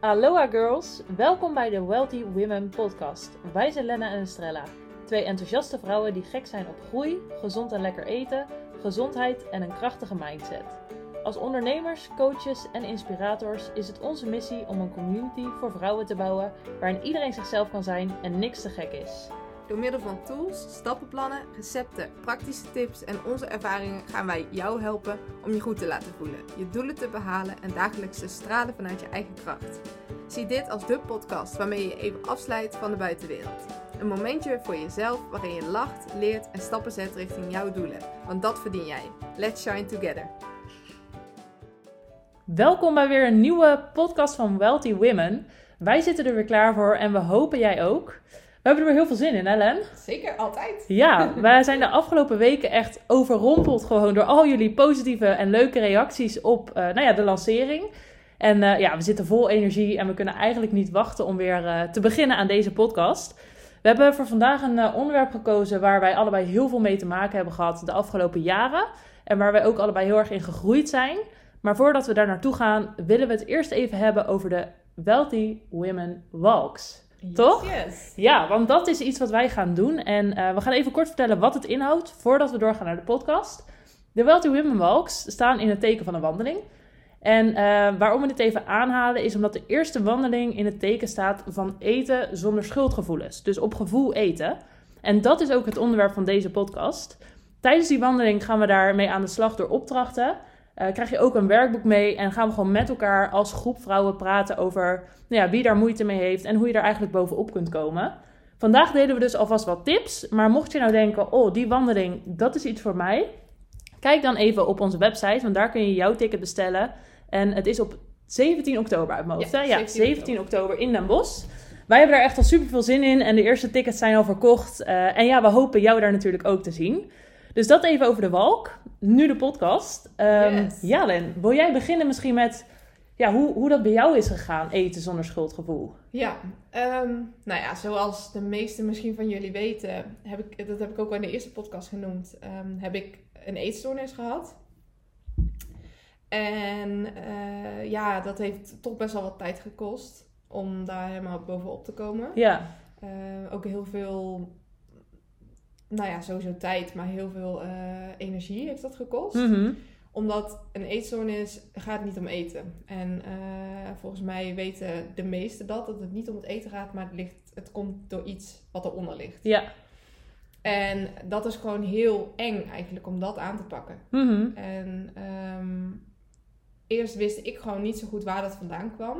Aloha girls, welkom bij de Wealthy Women podcast. Wij zijn Lena en Estrella, twee enthousiaste vrouwen die gek zijn op groei, gezond en lekker eten, gezondheid en een krachtige mindset. Als ondernemers, coaches en inspirators is het onze missie om een community voor vrouwen te bouwen waarin iedereen zichzelf kan zijn en niks te gek is. Door middel van tools, stappenplannen, recepten, praktische tips en onze ervaringen gaan wij jou helpen om je goed te laten voelen, je doelen te behalen en dagelijks te stralen vanuit je eigen kracht. Zie dit als de podcast waarmee je even afsluit van de buitenwereld. Een momentje voor jezelf waarin je lacht, leert en stappen zet richting jouw doelen. Want dat verdien jij. Let's shine together. Welkom bij weer een nieuwe podcast van Wealthy Women. Wij zitten er weer klaar voor en we hopen jij ook. We hebben er weer heel veel zin in, hè Len? Zeker, altijd. Ja, wij zijn de afgelopen weken echt overrompeld gewoon door al jullie positieve en leuke reacties op uh, nou ja, de lancering. En uh, ja, we zitten vol energie en we kunnen eigenlijk niet wachten om weer uh, te beginnen aan deze podcast. We hebben voor vandaag een onderwerp gekozen waar wij allebei heel veel mee te maken hebben gehad de afgelopen jaren. En waar wij ook allebei heel erg in gegroeid zijn. Maar voordat we daar naartoe gaan, willen we het eerst even hebben over de Wealthy Women Walks. Toch? Yes. Ja, want dat is iets wat wij gaan doen. En uh, we gaan even kort vertellen wat het inhoudt voordat we doorgaan naar de podcast. De Wealthy Women Walks staan in het teken van een wandeling. En uh, waarom we dit even aanhalen is omdat de eerste wandeling in het teken staat van eten zonder schuldgevoelens. Dus op gevoel eten. En dat is ook het onderwerp van deze podcast. Tijdens die wandeling gaan we daarmee aan de slag door opdrachten. Uh, krijg je ook een werkboek mee en gaan we gewoon met elkaar als groep vrouwen praten over nou ja, wie daar moeite mee heeft en hoe je daar eigenlijk bovenop kunt komen. Vandaag delen we dus alvast wat tips, maar mocht je nou denken, oh die wandeling, dat is iets voor mij. Kijk dan even op onze website, want daar kun je jouw ticket bestellen. En het is op 17 oktober uit mijn hoofd. Ja, ja 17, 17 oktober in Den Bosch. Wij hebben daar echt al super veel zin in en de eerste tickets zijn al verkocht. Uh, en ja, we hopen jou daar natuurlijk ook te zien. Dus dat even over de walk. Nu de podcast. Um, Yes. Ja, Len, wil jij beginnen misschien met ja, hoe, hoe dat bij jou is gegaan, eten zonder schuldgevoel? Ja, ehm, nou ja, zoals de meesten misschien van jullie weten, heb ik, dat heb ik ook al in de eerste podcast genoemd, um, heb ik een eetstoornis gehad. En uh, ja, dat heeft toch best wel wat tijd gekost om daar helemaal bovenop te komen. Ja. Uh, ook heel veel, nou ja, sowieso tijd, maar heel veel uh, energie heeft dat gekost. Mm -hmm. Omdat een eetstoornis gaat niet om eten. En uh, volgens mij weten de meesten dat, dat het niet om het eten gaat, maar het, ligt, het komt door iets wat eronder ligt. Ja. En dat is gewoon heel eng eigenlijk om dat aan te pakken. Mm -hmm. En um, eerst wist ik gewoon niet zo goed waar dat vandaan kwam.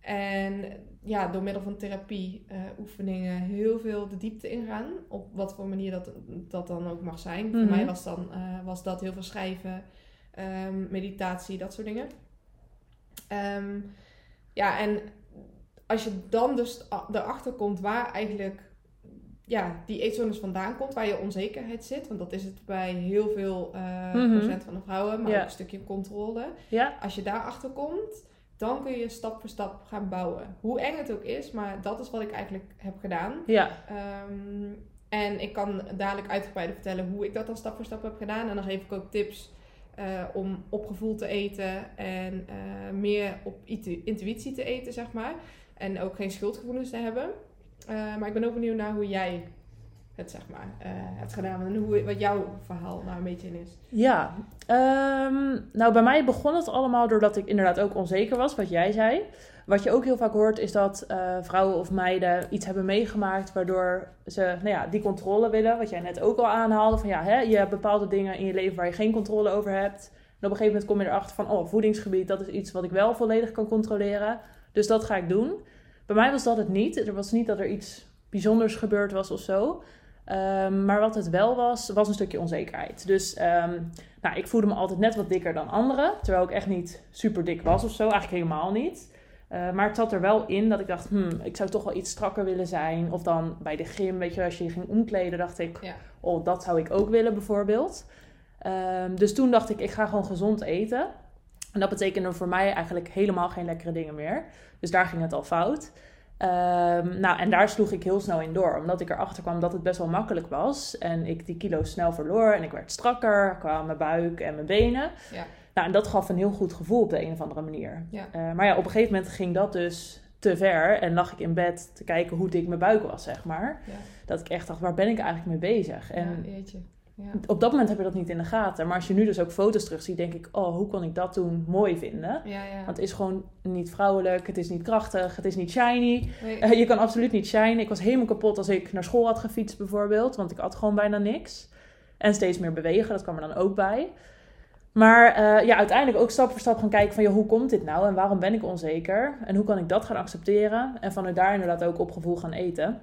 En ja, door middel van therapie, uh, oefeningen, heel veel de diepte ingaan. Op wat voor manier dat, dat dan ook mag zijn. Mm -hmm. Voor mij was, dan, uh, was dat heel veel schrijven, um, meditatie, dat soort dingen. Um, ja, en als je dan dus erachter komt waar eigenlijk ja, die eetzones vandaan komt, waar je onzekerheid zit. Want dat is het bij heel veel uh, mm -hmm. procent van de vrouwen, maar ook een stukje controle. Als je daarachter komt, dan kun je stap voor stap gaan bouwen. Hoe eng het ook is, maar dat is wat ik eigenlijk heb gedaan. Ja. Um, en ik kan dadelijk uitgebreider vertellen hoe ik dat dan stap voor stap heb gedaan. En dan geef ik ook tips uh, om op gevoel te eten en uh, meer op intuïtie te eten, zeg maar. En ook geen schuldgevoelens te hebben. Uh, maar ik ben ook benieuwd naar hoe jij het, zeg maar, hebt gedaan. En hoe, wat jouw verhaal nou een beetje in is. Ja, um, nou bij mij begon het allemaal doordat ik inderdaad ook onzeker was, wat jij zei. Wat je ook heel vaak hoort is dat uh, vrouwen of meiden iets hebben meegemaakt waardoor ze nou ja, die controle willen. Wat jij net ook al aanhaalde. Van ja, hè, je hebt bepaalde dingen in je leven waar je geen controle over hebt. En op een gegeven moment kom je erachter van, oh, voedingsgebied, dat is iets wat ik wel volledig kan controleren. Dus dat ga ik doen. Bij mij was dat het niet. Er was niet dat er iets bijzonders gebeurd was of zo. Um, maar wat het wel was, was een stukje onzekerheid. Dus um, nou, ik voelde me altijd net wat dikker dan anderen. Terwijl ik echt niet super dik was of zo. Eigenlijk helemaal niet. Uh, maar het zat er wel in dat ik dacht, hmm, ik zou toch wel iets strakker willen zijn. Of dan bij de gym, weet je, als je je ging omkleden, dacht ik, ja. oh, dat zou ik ook willen bijvoorbeeld. Um, dus toen dacht ik, ik ga gewoon gezond eten. En dat betekende voor mij eigenlijk helemaal geen lekkere dingen meer. Dus daar ging het al fout. Ehm, nou, en daar sloeg ik heel snel in door, omdat ik erachter kwam dat het best wel makkelijk was. En ik die kilo's snel verloor en ik werd strakker qua mijn buik en mijn benen. Ja. Nou, en dat gaf een heel goed gevoel op de een of andere manier. Ja. Eh, maar ja, op een gegeven moment ging dat dus te ver en lag ik in bed te kijken hoe dik mijn buik was, zeg maar. Ja. Dat ik echt dacht, waar ben ik eigenlijk mee bezig? En ja, jeetje. Ja. op dat moment heb je dat niet in de gaten. Maar als je nu dus ook foto's terugziet, denk ik, oh, hoe kon ik dat toen mooi vinden? Ja, ja. Want het is gewoon niet vrouwelijk, het is niet krachtig, het is niet shiny. Nee. Eh, je kan absoluut niet shinen. Ik was helemaal kapot als ik naar school had gefietst bijvoorbeeld, want ik had gewoon bijna niks. En steeds meer bewegen, dat kwam er dan ook bij. Maar eh, ja, uiteindelijk ook stap voor stap gaan kijken van, joh, hoe komt dit nou en waarom ben ik onzeker? En hoe kan ik dat gaan accepteren? En vanuit daar inderdaad ook op gevoel gaan eten.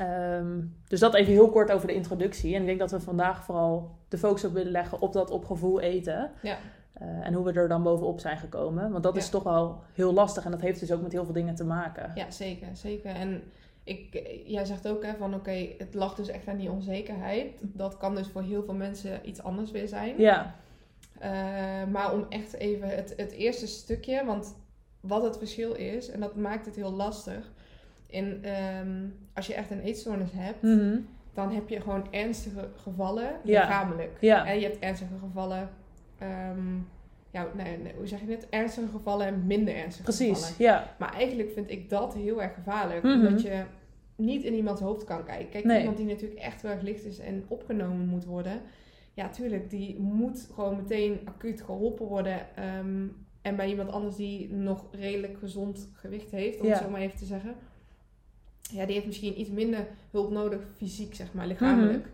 Ehm, dus dat even heel kort over de introductie. En ik denk dat we vandaag vooral de focus op willen leggen op dat op gevoel eten. Ja. Eh, en hoe we er dan bovenop zijn gekomen. Want dat is toch wel heel lastig en dat heeft dus ook met heel veel dingen te maken. Ja, zeker, zeker. En ik, jij zegt ook hè, van oké, het lag dus echt aan die onzekerheid. Dat kan dus voor heel veel mensen iets anders weer zijn. Ja, Eh, maar om echt even het, het eerste stukje, want wat het verschil is, en dat maakt het heel lastig. In, ehm, als je echt een eetstoornis hebt, Mhm. dan heb je gewoon ernstige gevallen Ja. lichamelijk. ja. En je hebt ernstige gevallen, ehm, ja, nee, nee, hoe zeg je het? Ernstige gevallen en minder ernstige precies. gevallen. Ja, Maar eigenlijk vind ik dat heel erg gevaarlijk. Mhm. Omdat je niet in iemands hoofd kan kijken. Kijk, Nee. iemand die natuurlijk echt wel erg licht is en opgenomen moet worden. Ja, tuurlijk, die moet gewoon meteen acuut geholpen worden. Ehm, en bij iemand anders die nog redelijk gezond gewicht heeft, om Ja. het zo maar even te zeggen. Ja, die heeft misschien iets minder hulp nodig, fysiek zeg maar, lichamelijk.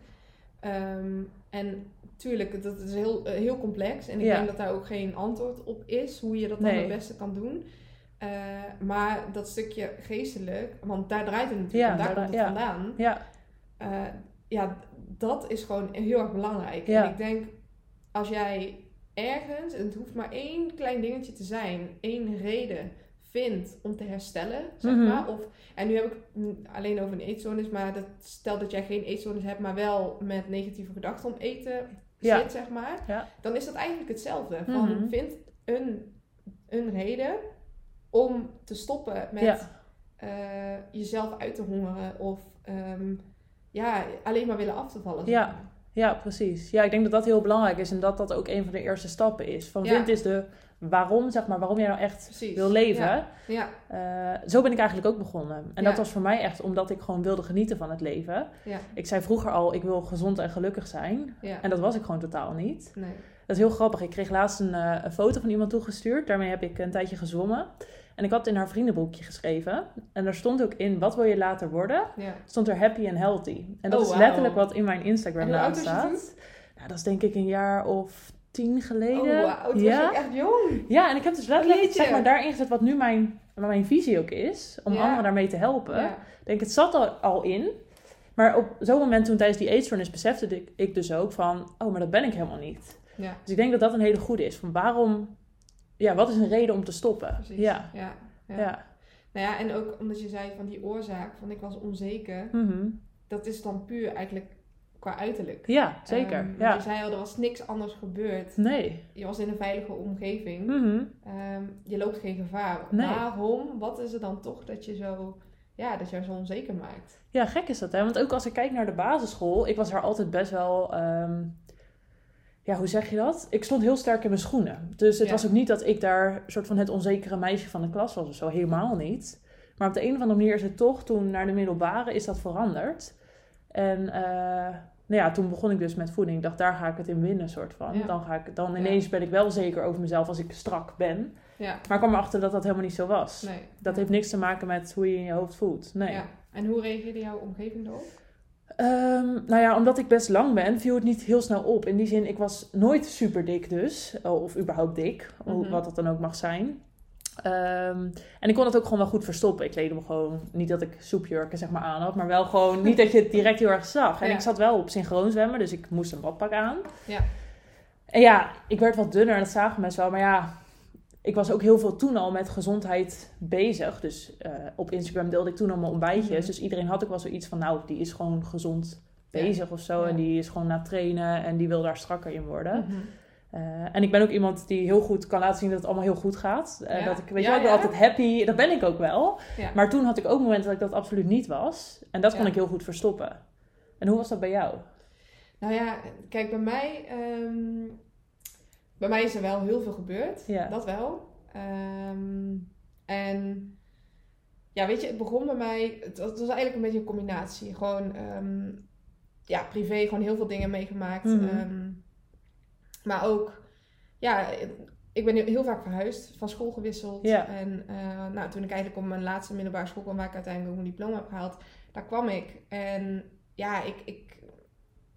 Mhm. Ehm, en tuurlijk, dat is heel, eh, heel complex. En ik Ja. denk dat daar ook geen antwoord op is, hoe je dat dan Nee. het beste kan doen. Eh, maar dat stukje geestelijk, want daar draait het natuurlijk Ja, om, daar daar- komt het ja. vandaan. ja, Eh, ja, dat is gewoon heel erg belangrijk. En ik denk, als jij ergens, en het hoeft maar één klein dingetje te zijn, één reden vindt om te herstellen, zeg Mhm. maar. Of, en nu heb ik alleen over een eetstoornis, maar dat, stel dat jij geen eetstoornis hebt, maar wel met negatieve gedachten om eten Ja. zit, zeg maar. Ja. Dan is dat eigenlijk hetzelfde. Van, Mhm. Vind een, een reden om te stoppen met Ja. eh, jezelf uit te hongeren of ehm, ja, alleen maar willen af te vallen. Ja. Ja, precies. Ja, ik denk dat dat heel belangrijk is en dat dat ook een van de eerste stappen is. Van vind is de waarom, zeg maar, waarom jij nou echt Precies. wil leven. Ja. Ja, Eh, zo ben ik eigenlijk ook begonnen. En Ja. dat was voor mij echt omdat ik gewoon wilde genieten van het leven. ja, Ik zei vroeger al, ik wil gezond en gelukkig zijn. En dat was ik gewoon totaal niet. Nee. Dat is heel grappig. Ik kreeg laatst een, eh, een foto van iemand toegestuurd. Daarmee heb ik een tijdje gezwommen. En ik had het in haar vriendenboekje geschreven. En daar stond ook in, wat wil je later worden? Ja. Stond er happy and healthy. En dat Oh, is letterlijk wat in mijn Instagram naam staat. Nou, dat is denk ik een jaar of tien geleden. Oh. Toen ja. was ik echt jong. ja, en ik heb dus letterlijk zeg maar, daarin gezet wat nu mijn, mijn visie ook is. Om Ja. anderen daarmee te helpen. Ja. Ik denk, het zat al, al in. Maar op zo'n moment toen tijdens die eetstoornis besefte ik, ik dus ook van... Oh, maar dat ben ik helemaal niet. ja, Dus ik denk dat dat een hele goede is. Van waarom... Ja, wat is een reden om te stoppen? precies. Ja, Ja. ja. ja. Nou ja, en ook omdat je zei van die oorzaak, van ik was onzeker. Mhm. Dat is dan puur eigenlijk qua uiterlijk. Ja, zeker. Ehm, want ja. Je zei al, er was niks anders gebeurd. Nee. Je was in een veilige omgeving. Mhm. Ehm, je loopt geen gevaar. Nee. Waarom? Wat is het dan toch dat je zo, ja, dat je zo onzeker maakt? Ja, gek is dat, hè? Want ook als ik kijk naar de basisschool, ik was daar altijd best wel. ehm, ja, hoe zeg je dat? Ik stond heel sterk in mijn schoenen. Dus het Ja. was ook niet dat ik daar soort van het onzekere meisje van de klas was of zo. Helemaal niet. Maar op de een of andere manier is het toch, toen naar de middelbare, is dat veranderd. En eh, nou ja, toen begon ik dus met voeding. Ik dacht, daar ga ik het in winnen, soort van. Ja. Dan, ga ik, dan Ja. ineens ben ik wel zeker over mezelf als ik strak ben. Ja, Maar ik kwam erachter dat dat helemaal niet zo was. nee. Dat heeft niks te maken met hoe je in je hoofd voelt. Nee. Ja. En hoe reageerde jouw omgeving erop? Ehm, nou ja, omdat ik best lang ben, viel het niet heel snel op. In die zin, ik was nooit super dik dus. Of überhaupt dik, Mhm. wat dat dan ook mag zijn. Ehm, en ik kon het ook gewoon wel goed verstoppen. Ik kleedde me gewoon, niet dat ik soepjurken zeg maar aan had, maar wel gewoon niet dat je het direct heel erg zag. En Ja. ik zat wel op synchroon zwemmen, dus ik moest een badpak aan. Ja. En ja, ik werd wat dunner, dat zagen mensen wel. Maar ja, ik was ook heel veel toen al met gezondheid bezig. Dus eh, op Instagram deelde ik toen allemaal ontbijtjes. Mhm. Dus iedereen had ook wel zoiets van, nou, die is gewoon gezond Ja. bezig of zo. Ja. En die is gewoon na trainen en die wil daar strakker in worden. Mhm. Eh, en ik ben ook iemand die heel goed kan laten zien dat het allemaal heel goed gaat. Eh, Ja. Dat ik, weet je wel, ik ben altijd happy. Dat ben ik ook wel. Maar toen had ik ook momenten dat ik dat absoluut niet was. En dat kon ik heel goed verstoppen. En hoe was dat bij jou? Nou ja, kijk, bij mij, ehm, bij mij is er wel heel veel gebeurd. Ja. Dat wel. Ehm, en ja, weet je, het begon bij mij, het, was eigenlijk een beetje een combinatie. Gewoon, ehm, ja, privé gewoon heel veel dingen meegemaakt. Mhm. Ehm, maar ook, ja, ik ben heel vaak verhuisd, van school gewisseld. Ja. En eh, nou, toen ik eigenlijk op mijn laatste middelbare school kwam, waar ik uiteindelijk ook mijn diploma heb gehaald, daar kwam ik. En ja, ik, ik,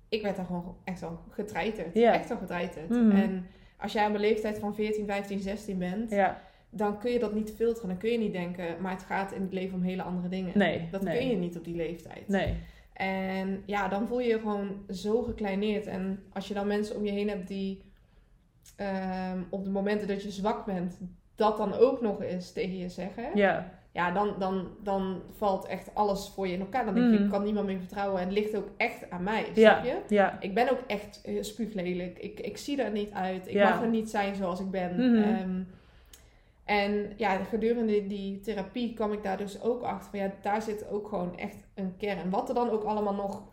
ik werd daar gewoon echt wel getreiterd. Ja. Echt wel getreiterd. Mhm. En als jij op een leeftijd van 14, 15, 16 bent, Ja, dan kun je dat niet filteren. Dan kun je niet denken, maar het gaat in het leven om hele andere dingen. Nee, Dat nee. kun je niet op die leeftijd. nee. En ja, dan voel je je gewoon zo gekleineerd. En als je dan mensen om je heen hebt die ehm, op de momenten dat je zwak bent, dat dan ook nog eens tegen je zeggen. Ja, Ja, dan, dan, dan valt echt alles voor je in elkaar. Dan denk je, Mhm. ik kan niemand meer vertrouwen. En het ligt ook echt aan mij, Ja. snap je? ja, Ik ben ook echt eh, spuuglelijk. Ik, ik zie er niet uit. Ik Ja. mag er niet zijn zoals ik ben. Mhm. Ehm, en ja, gedurende die, therapie kwam ik daar dus ook achter van ja, daar zit ook gewoon echt een kern. Wat er dan ook allemaal nog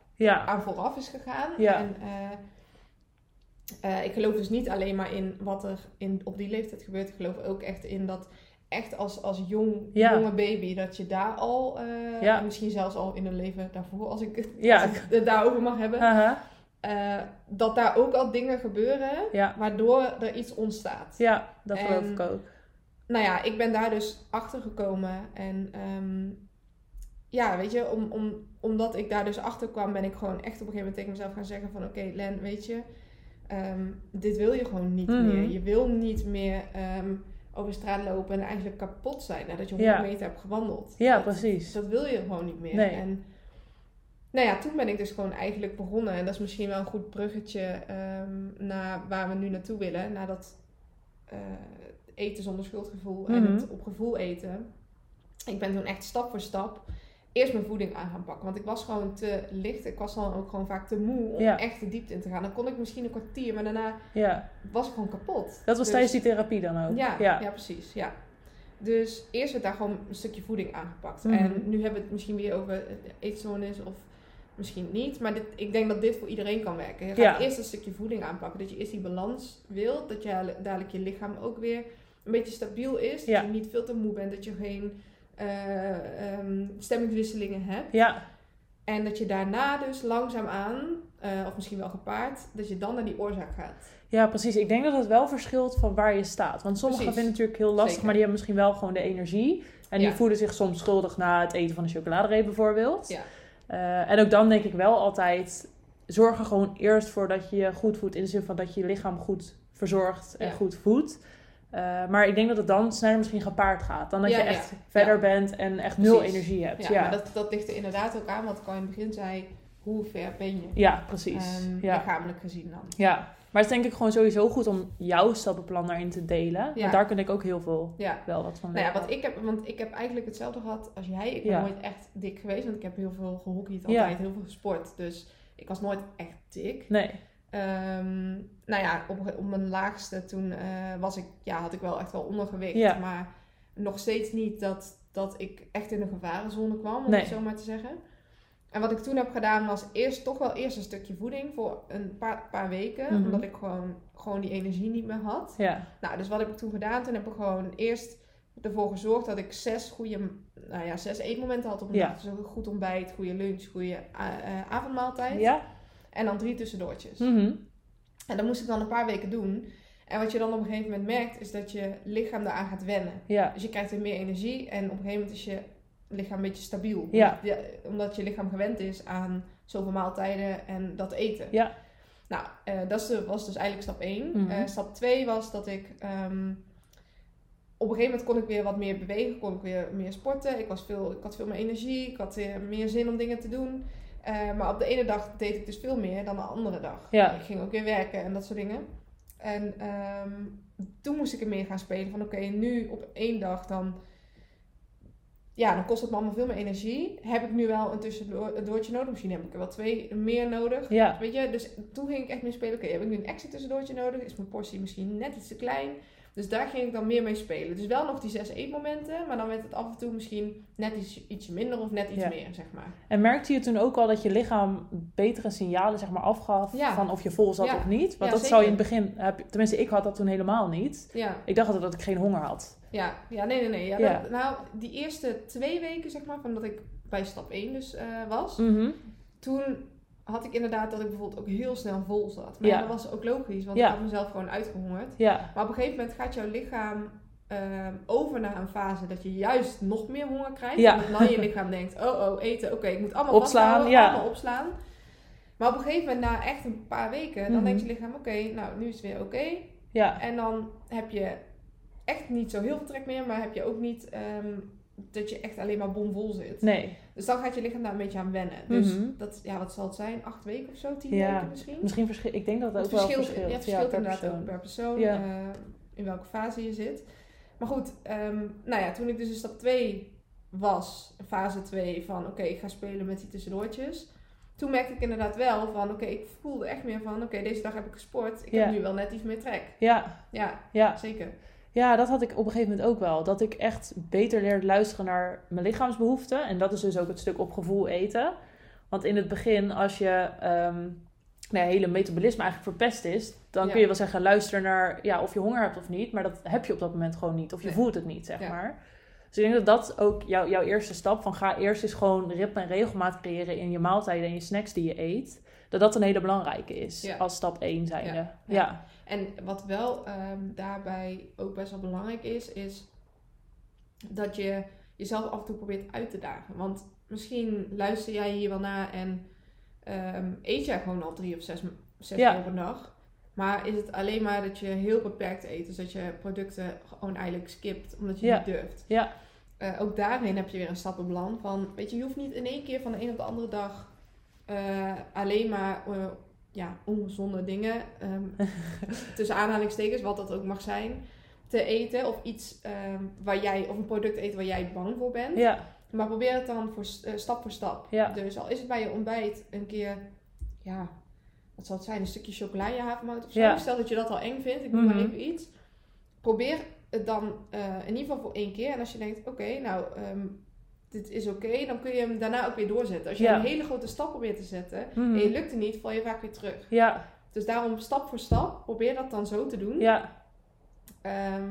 aan vooraf is gegaan. Ja. En eh, eh, ik geloof dus niet alleen maar in wat er in, op die leeftijd gebeurt. Ik geloof ook echt in dat echt als, als jong, Ja. jonge baby, dat je daar al, eh, Ja. misschien zelfs al in een leven daarvoor, als ik, Ja. als ik het daarover mag hebben, eh, dat daar ook al dingen gebeuren waardoor er iets ontstaat. ja, dat geloof ik ook. Nou ja, ik ben daar dus achter gekomen. En ehm, ja, weet je, om, om, omdat ik daar dus achter kwam, ben ik gewoon echt op een gegeven moment tegen mezelf gaan zeggen van oké, Len, weet je, ehm, dit wil je gewoon niet Mhm. meer. Je wil niet meer ehm, over straat lopen en eigenlijk kapot zijn nadat je 100 Ja. meter hebt gewandeld. Ja, Dat- precies. Dat wil je gewoon niet meer. Nee. En nou ja, toen ben ik dus gewoon eigenlijk begonnen. En dat is misschien wel een goed bruggetje ehm, naar waar we nu naartoe willen. Naar dat eh, eten zonder schuldgevoel en Mhm. het op gevoel eten. Ik ben toen echt stap voor stap eerst mijn voeding aan gaan pakken. Want ik was gewoon te licht. Ik was dan ook gewoon vaak te moe om Ja. echt de diepte in te gaan. Dan kon ik misschien een kwartier, maar daarna Ja, was ik gewoon kapot. dat was Dus- tijdens die therapie dan ook. ja, ja. ja. precies. Ja. Dus eerst werd daar gewoon een stukje voeding aangepakt. Mhm. En nu hebben we het misschien weer over eetstoornis of misschien niet. Maar dit, ik denk dat dit voor iedereen kan werken. Je gaat eerst een stukje voeding aanpakken. Dat je eerst die balans wilt. Dat je dadelijk je lichaam ook weer een beetje stabiel is. Dat je niet veel te moe bent. Dat je geen ehm, stemmingswisselingen hebt. Ja, En dat je daarna dus langzaamaan, eh of misschien wel gepaard, dat je dan naar die oorzaak gaat. Ja, precies. Ik denk dat het wel verschilt van waar je staat. Want sommigen Precies. vinden het natuurlijk heel lastig, Zeker. maar die hebben misschien wel gewoon de energie. En die voelen zich soms schuldig na het eten van een chocoladereep bijvoorbeeld. Ja. Eh, en ook dan denk ik wel altijd, zorg er gewoon eerst voor dat je je goed voedt. In de zin van dat je je lichaam goed verzorgt en Ja. goed voedt. Eh, maar ik denk dat het dan sneller misschien gepaard gaat. Dan dat Ja, je ja. echt verder Ja. bent en echt nul Precies. energie hebt. Ja, Ja, maar dat, dat ligt er inderdaad ook aan, wat ik al in het begin zei. Hoe ver ben je? ja precies. Ja. Lichamelijk gezien dan. ja, maar het is denk ik gewoon sowieso goed om jouw stappenplan daarin te delen. Ja. Want daar kan ik ook heel veel Ja. wel wat van Nou ja, leren. wat ik heb, want ik heb eigenlijk hetzelfde gehad als jij. Ik ben nooit echt dik geweest, want ik heb heel veel gehockeyd altijd, heel veel gesport. Dus ik was nooit echt dik. Nee, Ehm, nou ja, op, op mijn laagste toen eh, was ik, ja, had ik wel echt wel ondergewicht. Ja. Maar nog steeds niet dat, dat ik echt in de gevarenzone kwam, om Nee. het zo maar te zeggen. En wat ik toen heb gedaan was eerst toch wel eerst een stukje voeding voor een paar, paar weken. Mhm. Omdat ik gewoon, gewoon die energie niet meer had. ja. Nou, dus wat heb ik toen gedaan? Toen heb ik gewoon eerst ervoor gezorgd dat ik zes goede, nou ja, zes eetmomenten had op een Ja. dag. Dus een goed ontbijt, goede lunch, goede a- eh, avondmaaltijd. Ja? En dan drie tussendoortjes. Mhm. En dat moest ik dan een paar weken doen. En wat je dan op een gegeven moment merkt, is dat je lichaam daaraan gaat wennen. Ja. Dus je krijgt weer meer energie en op een gegeven moment is je lichaam een beetje stabiel. Ja. Omdat je, lichaam gewend is aan zoveel maaltijden en dat eten. Ja. Nou, eh, dat was dus eigenlijk stap 1. Mhm. stap 2 was dat ik... ehm, op een gegeven moment kon ik weer wat meer bewegen, kon ik weer meer sporten. Ik, was veel, ik had veel meer energie, ik had weer meer zin om dingen te doen. Eh, maar op de ene dag deed ik dus veel meer dan de andere dag. Ja. Ik ging ook weer werken en dat soort dingen. En ehm, toen moest ik er meer gaan spelen van oké, nu op één dag dan ja, dan kost het me allemaal veel meer energie. Heb ik nu wel een tussendoortje nodig? Misschien heb ik er wel twee meer nodig. Ja. Weet je, dus toen ging ik echt mee spelen. Oké, heb ik nu een extra tussendoortje nodig? Is mijn portie misschien net iets te klein? Dus daar ging ik dan meer mee spelen. Dus wel nog die zes eetmomenten, maar dan werd het af en toe misschien net iets, ietsje minder of net iets Ja. meer, zeg maar. En merkte je toen ook al dat je lichaam betere signalen zeg maar, afgaf Ja. van of je vol zat Ja. of niet? Want dat zou je in het begin, tenminste ik had dat toen helemaal niet. Ik dacht altijd dat ik geen honger had. ja, ja nee, nee, nee. Ja. Dat, nou, die eerste twee weken, zeg maar, van dat ik bij stap 1 dus eh, was, Mhm. toen had ik inderdaad dat ik bijvoorbeeld ook heel snel vol zat. Maar Ja. dat was ook logisch, want Ja. ik had mezelf gewoon uitgehongerd. Ja, Maar op een gegeven moment gaat jouw lichaam ehm, over naar een fase dat je juist nog meer honger krijgt. Ja. En dan je lichaam denkt, oh oh, eten, oké, ik moet allemaal Opslaan, allemaal opslaan. Maar op een gegeven moment, na echt een paar weken, dan Mhm. denkt je lichaam, oké, nou nu is het weer oké. ja, En dan heb je echt niet zo heel veel trek meer, maar heb je ook niet ehm, dat je echt alleen maar bomvol zit. nee. Dus dan gaat je lichaam daar een beetje aan wennen. Dus Mhm. dat, ja, wat zal het zijn? Acht weken of zo? Tien Ja. weken misschien? Misschien verschil, ik denk dat dat ook wel verschilt, ja, het verschilt inderdaad persoon. ook per persoon. Eh, in welke fase je zit. Maar goed, ehm, nou ja, toen ik dus in stap 2 was, fase 2 van oké, ik ga spelen met die tussendoortjes. Toen merkte ik inderdaad wel van oké, ik voelde echt meer van oké, deze dag heb ik gesport. Ik heb nu wel net iets meer trek. Ja, Ja, ja. zeker. Ja, dat had ik op een gegeven moment ook wel. Dat ik echt beter leerde luisteren naar mijn lichaamsbehoeften. En dat is dus ook het stuk op gevoel eten. Want in het begin, als je ehm nou ja, hele metabolisme eigenlijk verpest is, dan Ja. kun je wel zeggen, luister naar ja, of je honger hebt of niet. Maar dat heb je op dat moment gewoon niet. Of je Nee. voelt het niet, zeg Ja. maar. Dus ik denk dat dat ook jou- jouw eerste stap van ga eerst eens gewoon ritme en regelmaat creëren in je maaltijden en je snacks die je eet. Dat dat een hele belangrijke is Ja. als stap 1 zijnde. Ja. Ja. Ja. En wat wel ehm, daarbij ook best wel belangrijk is, is dat je jezelf af en toe probeert uit te dagen. Want misschien luister jij hier wel naar en ehm, eet jij gewoon al drie of zes, zes Ja. een dag. Maar is het alleen maar dat je heel beperkt eet, dus dat je producten gewoon eigenlijk skipt, omdat je niet durft. Ja. Eh, ook daarin heb je weer een stappenplan van, weet je, je hoeft niet in één keer van de een op de andere dag eh, alleen maar eh, ja, ongezonde dingen, ehm, tussen aanhalingstekens, wat dat ook mag zijn, te eten. Of iets ehm, waar jij, of een product eten waar jij bang voor bent. Ja. Maar probeer het dan voor, eh, stap voor stap. Ja. Dus al is het bij je ontbijt een keer, ja, wat zal het zijn, een stukje chocola in je havermout of zo. Ja. Stel dat je dat al eng vindt, ik noem maar Mhm. even iets. Probeer het dan in ieder geval voor één keer. En als je denkt, oké, nou, ehm, dit is oké, dan kun je hem daarna ook weer doorzetten. Als je Ja. een hele grote stap probeert te zetten Mhm. en je lukt het niet, val je vaak weer terug. Ja. Dus daarom stap voor stap, probeer dat dan zo te doen. Ja. Ehm,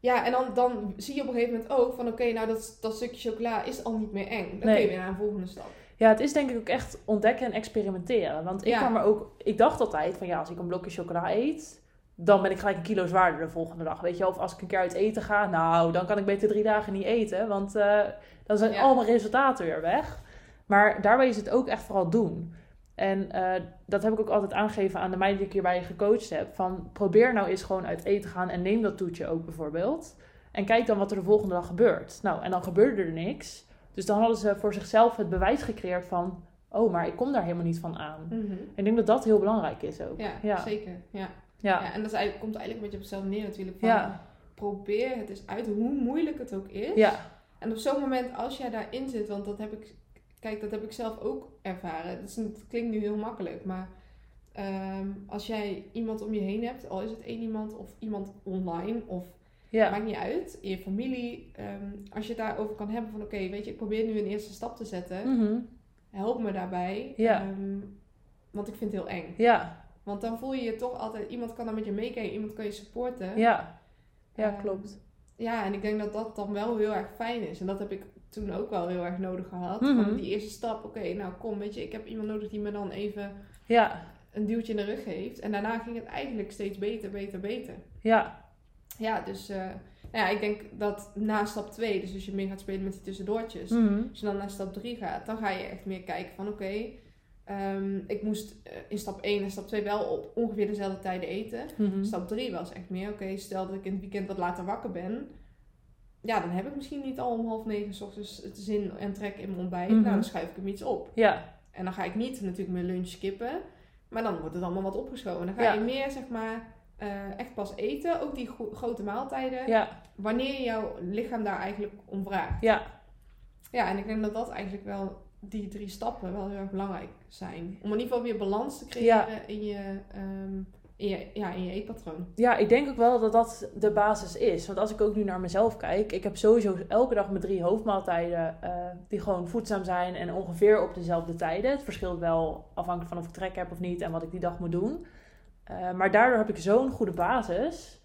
ja, en dan, dan zie je op een gegeven moment ook van oké, nou dat, dat stukje chocola is al niet meer eng. Dan kun je weer naar een volgende stap. Ja, het is denk ik ook echt ontdekken en experimenteren. Want ik Ja. kwam er ook, ik dacht altijd van ja, als ik een blokje chocola eet, dan ben ik gelijk een kilo zwaarder de volgende dag. Weet je, of als ik een keer uit eten ga, nou, dan kan ik beter drie dagen niet eten. Want eh, dan zijn Ja. al mijn resultaten weer weg. Maar daarbij is het ook echt vooral doen. En eh, dat heb ik ook altijd aangegeven aan de meiden die ik hierbij gecoacht heb. Van probeer nou eens gewoon uit eten te gaan en neem dat toetje ook bijvoorbeeld. En kijk dan wat er de volgende dag gebeurt. Nou, en dan gebeurde er niks. Dus dan hadden ze voor zichzelf het bewijs gecreëerd van... oh, maar ik kom daar helemaal niet van aan. En ik denk dat dat heel belangrijk is ook. Ja, ja. zeker. Ja. Ja. Ja, en dat eigenlijk, komt eigenlijk een beetje op hetzelfde neer natuurlijk. Van, Ja. Probeer het eens uit, hoe moeilijk het ook is. Ja. En op zo'n moment, als jij daarin zit, want dat heb ik, kijk, dat heb ik zelf ook ervaren. Dat, is, klinkt nu heel makkelijk, maar ehm, als jij iemand om je heen hebt, al is het één iemand of iemand online of Ja. maakt niet uit, in je familie, ehm, als je het daarover kan hebben van oké, weet je, ik probeer nu een eerste stap te zetten, Mhm. help me daarbij, Ja. Ehm, want ik vind het heel eng. Ja. Want dan voel je je toch altijd, iemand kan dan met je meekijken, iemand kan je supporten. Ja. Ja, Ehm, klopt. Ja, en ik denk dat dat dan wel heel erg fijn is. En dat heb ik toen ook wel heel erg nodig gehad. Mhm. Van die eerste stap, oké, nou kom, weet je, ik heb iemand nodig die me dan even Ja. een duwtje in de rug geeft. En daarna ging het eigenlijk steeds beter, beter, beter. Ja. Ja, dus eh, nou ja, ik denk dat na stap 2, dus als je meer gaat spelen met die tussendoortjes, Mhm. als je dan naar stap 3 gaat, dan ga je echt meer kijken van oké, ehm, ik moest eh, in stap 1 en stap 2 wel op ongeveer dezelfde tijden eten. Mhm. Stap 3 was echt meer, oké, stel dat ik in het weekend wat later wakker ben. Ja, dan heb ik misschien niet al om half negen 's ochtends het zin en trek in mijn ontbijt. Mhm. Nou, dan schuif ik hem iets op. Ja. En dan ga ik niet natuurlijk mijn lunch skippen. Maar dan wordt het allemaal wat opgeschoven. Dan ga Ja. je meer, zeg maar, eh, echt pas eten, ook die gro- grote maaltijden, Ja, wanneer jouw lichaam daar eigenlijk om vraagt. ja, Ja, en ik denk dat dat eigenlijk wel, die drie stappen wel heel erg belangrijk zijn. Om in ieder geval weer balans te creëren in, je, ehm, in, je, ja, in je eetpatroon. ja, ik denk ook wel dat dat de basis is. Want als ik ook nu naar mezelf kijk, ik heb sowieso elke dag mijn drie hoofdmaaltijden eh, die gewoon voedzaam zijn en ongeveer op dezelfde tijden. Het verschilt wel afhankelijk van of ik trek heb of niet en wat ik die dag moet doen. Eh, maar daardoor heb ik zo'n goede basis